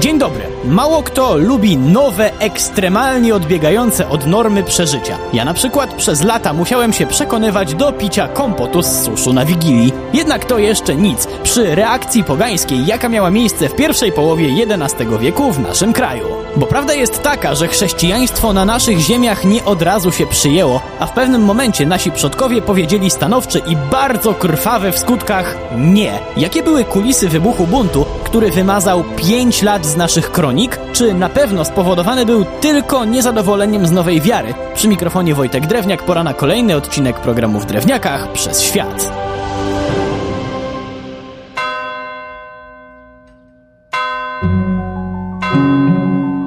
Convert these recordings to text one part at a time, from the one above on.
Dzień dobry. Mało kto lubi nowe, ekstremalnie odbiegające od normy przeżycia. Ja na przykład przez lata musiałem się przekonywać do picia kompotu z suszu na Wigilii. Jednak to jeszcze nic przy reakcji pogańskiej, jaka miała miejsce w pierwszej połowie XI wieku w naszym kraju. Bo prawda jest taka, że chrześcijaństwo na naszych ziemiach nie od razu się przyjęło, a w pewnym momencie nasi przodkowie powiedzieli stanowcze i bardzo krwawe w skutkach nie. Jakie były kulisy wybuchu buntu, który wymazał 5 lat z naszych kronik, czy na pewno spowodowany był tylko niezadowoleniem z nowej wiary? Przy mikrofonie Wojtek Drewniak pora na kolejny odcinek programu w Drewniakach przez świat.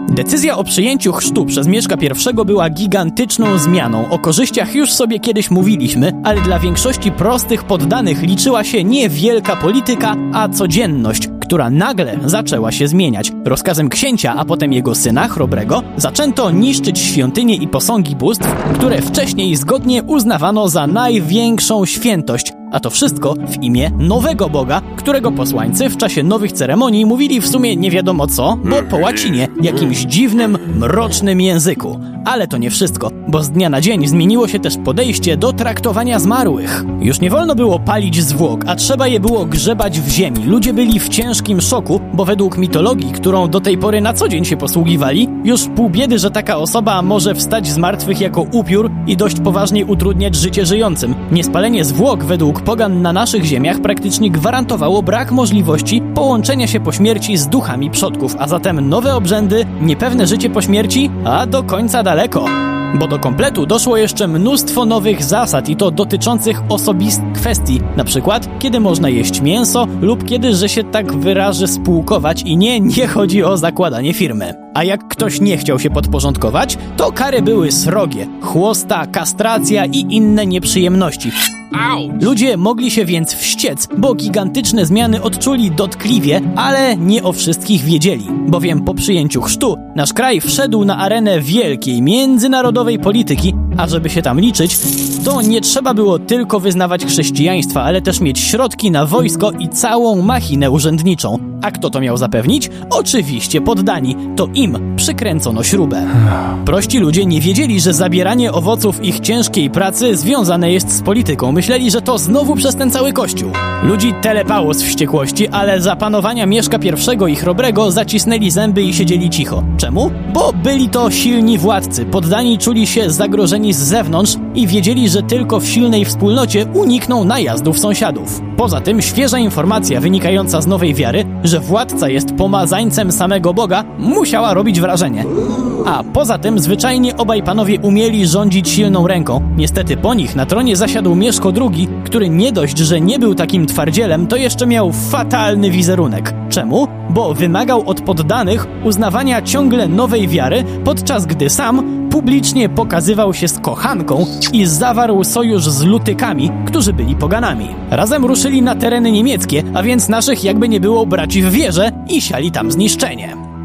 Decyzja o przyjęciu chrztu przez Mieszka I była gigantyczną zmianą. O korzyściach już sobie kiedyś mówiliśmy, ale dla większości prostych poddanych liczyła się nie wielka polityka, a codzienność, która nagle zaczęła się zmieniać. Rozkazem księcia, a potem jego syna, Chrobrego, zaczęto niszczyć świątynie i posągi bóstw, które wcześniej zgodnie uznawano za największą świętość, a to wszystko w imię nowego Boga, którego posłańcy w czasie nowych ceremonii mówili w sumie nie wiadomo co, bo po łacinie, jakimś dziwnym, mrocznym języku. Ale to nie wszystko, bo z dnia na dzień zmieniło się też podejście do traktowania zmarłych. Już nie wolno było palić zwłok, a trzeba je było grzebać w ziemi. Ludzie byli w ciężkim szoku, bo według mitologii, którą do tej pory na co dzień się posługiwali, już pół biedy, że taka osoba może wstać z martwych jako upiór i dość poważnie utrudniać życie żyjącym. Niespalenie zwłok według pogan na naszych ziemiach praktycznie gwarantowało brak możliwości połączenia się po śmierci z duchami przodków, a zatem nowe obrzędy, niepewne życie po śmierci, a do końca daleko. Bo do kompletu doszło jeszcze mnóstwo nowych zasad i to dotyczących osobistych kwestii, na przykład kiedy można jeść mięso lub kiedy, że się tak wyrażę, spółkować i nie, nie chodzi o zakładanie firmy. A jak ktoś nie chciał się podporządkować, to kary były srogie, chłosta, kastracja i inne nieprzyjemności. Ludzie mogli się więc wściec, bo gigantyczne zmiany odczuli dotkliwie, ale nie o wszystkich wiedzieli. Bowiem po przyjęciu chrztu nasz kraj wszedł na arenę wielkiej, międzynarodowej polityki, a żeby się tam liczyć, to nie trzeba było tylko wyznawać chrześcijaństwa, ale też mieć środki na wojsko i całą machinę urzędniczą. A kto to miał zapewnić? Oczywiście poddani. To im przykręcono śrubę. Prości ludzie nie wiedzieli, że zabieranie owoców ich ciężkiej pracy związane jest z polityką. Myśleli, że to znowu przez ten cały kościół. Ludzi telepało z wściekłości, ale za panowania Mieszka I i Chrobrego zacisnęli zęby i siedzieli cicho. Czemu? Bo byli to silni władcy. Poddani czuli się zagrożeni z zewnątrz i wiedzieli, że tylko w silnej wspólnocie unikną najazdów sąsiadów. Poza tym świeża informacja wynikająca z nowej wiary, że władca jest pomazańcem samego Boga, musiała robić wrażenie. A poza tym zwyczajnie obaj panowie umieli rządzić silną ręką. Niestety po nich na tronie zasiadł Mieszko II, który nie dość, że nie był takim twardzielem, to jeszcze miał fatalny wizerunek. Czemu? Bo wymagał od poddanych uznawania ciągle nowej wiary, podczas gdy sam publicznie pokazywał się z kochanką i zawarł sojusz z lutykami, którzy byli poganami. Razem ruszyli na tereny niemieckie, a więc naszych jakby nie było braci w wierze i siali tam zniszczenie.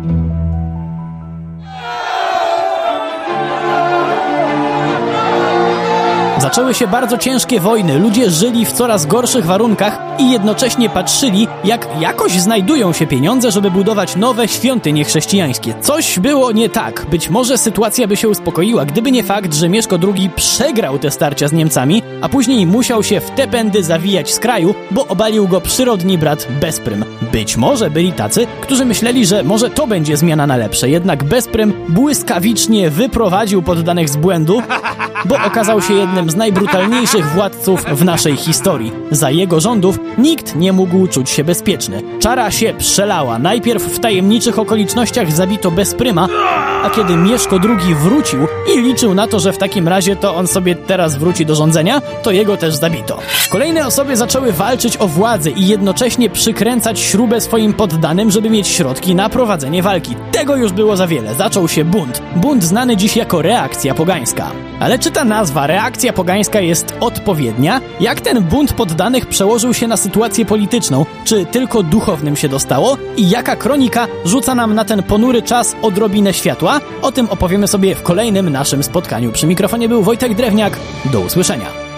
Zaczęły się bardzo ciężkie wojny, ludzie żyli w coraz gorszych warunkach i jednocześnie patrzyli, jak jakoś znajdują się pieniądze, żeby budować nowe świątynie chrześcijańskie. Coś było nie tak. Być może sytuacja by się uspokoiła, gdyby nie fakt, że Mieszko II przegrał te starcia z Niemcami, a później musiał się w te pędy zawijać z kraju, bo obalił go przyrodni brat Bezprym. Być może byli tacy, którzy myśleli, że może to będzie zmiana na lepsze, jednak Bezprym błyskawicznie wyprowadził poddanych z błędu, bo okazał się jednym z najbrutalniejszych władców w naszej historii. Za jego rządów nikt nie mógł czuć się bezpieczny. Czara się przelała. Najpierw w tajemniczych okolicznościach zabito Bezpryma, a kiedy Mieszko II wrócił i liczył na to, że w takim razie to on sobie teraz wróci do rządzenia, to jego też zabito. Kolejne osoby zaczęły walczyć o władzę i jednocześnie przykręcać śrubę swoim poddanym, żeby mieć środki na prowadzenie walki. Tego już było za wiele. Zaczął się bunt. Bunt znany dziś jako reakcja pogańska. Ale czy ta nazwa reakcja pogańska jest odpowiednia? Jak ten bunt poddanych przełożył się na sytuację polityczną? Czy tylko duchownym się dostało? I jaka kronika rzuca nam na ten ponury czas odrobinę światła? O tym opowiemy sobie w kolejnym naszym spotkaniu. Przy mikrofonie był Wojtek Drewniak. Do usłyszenia.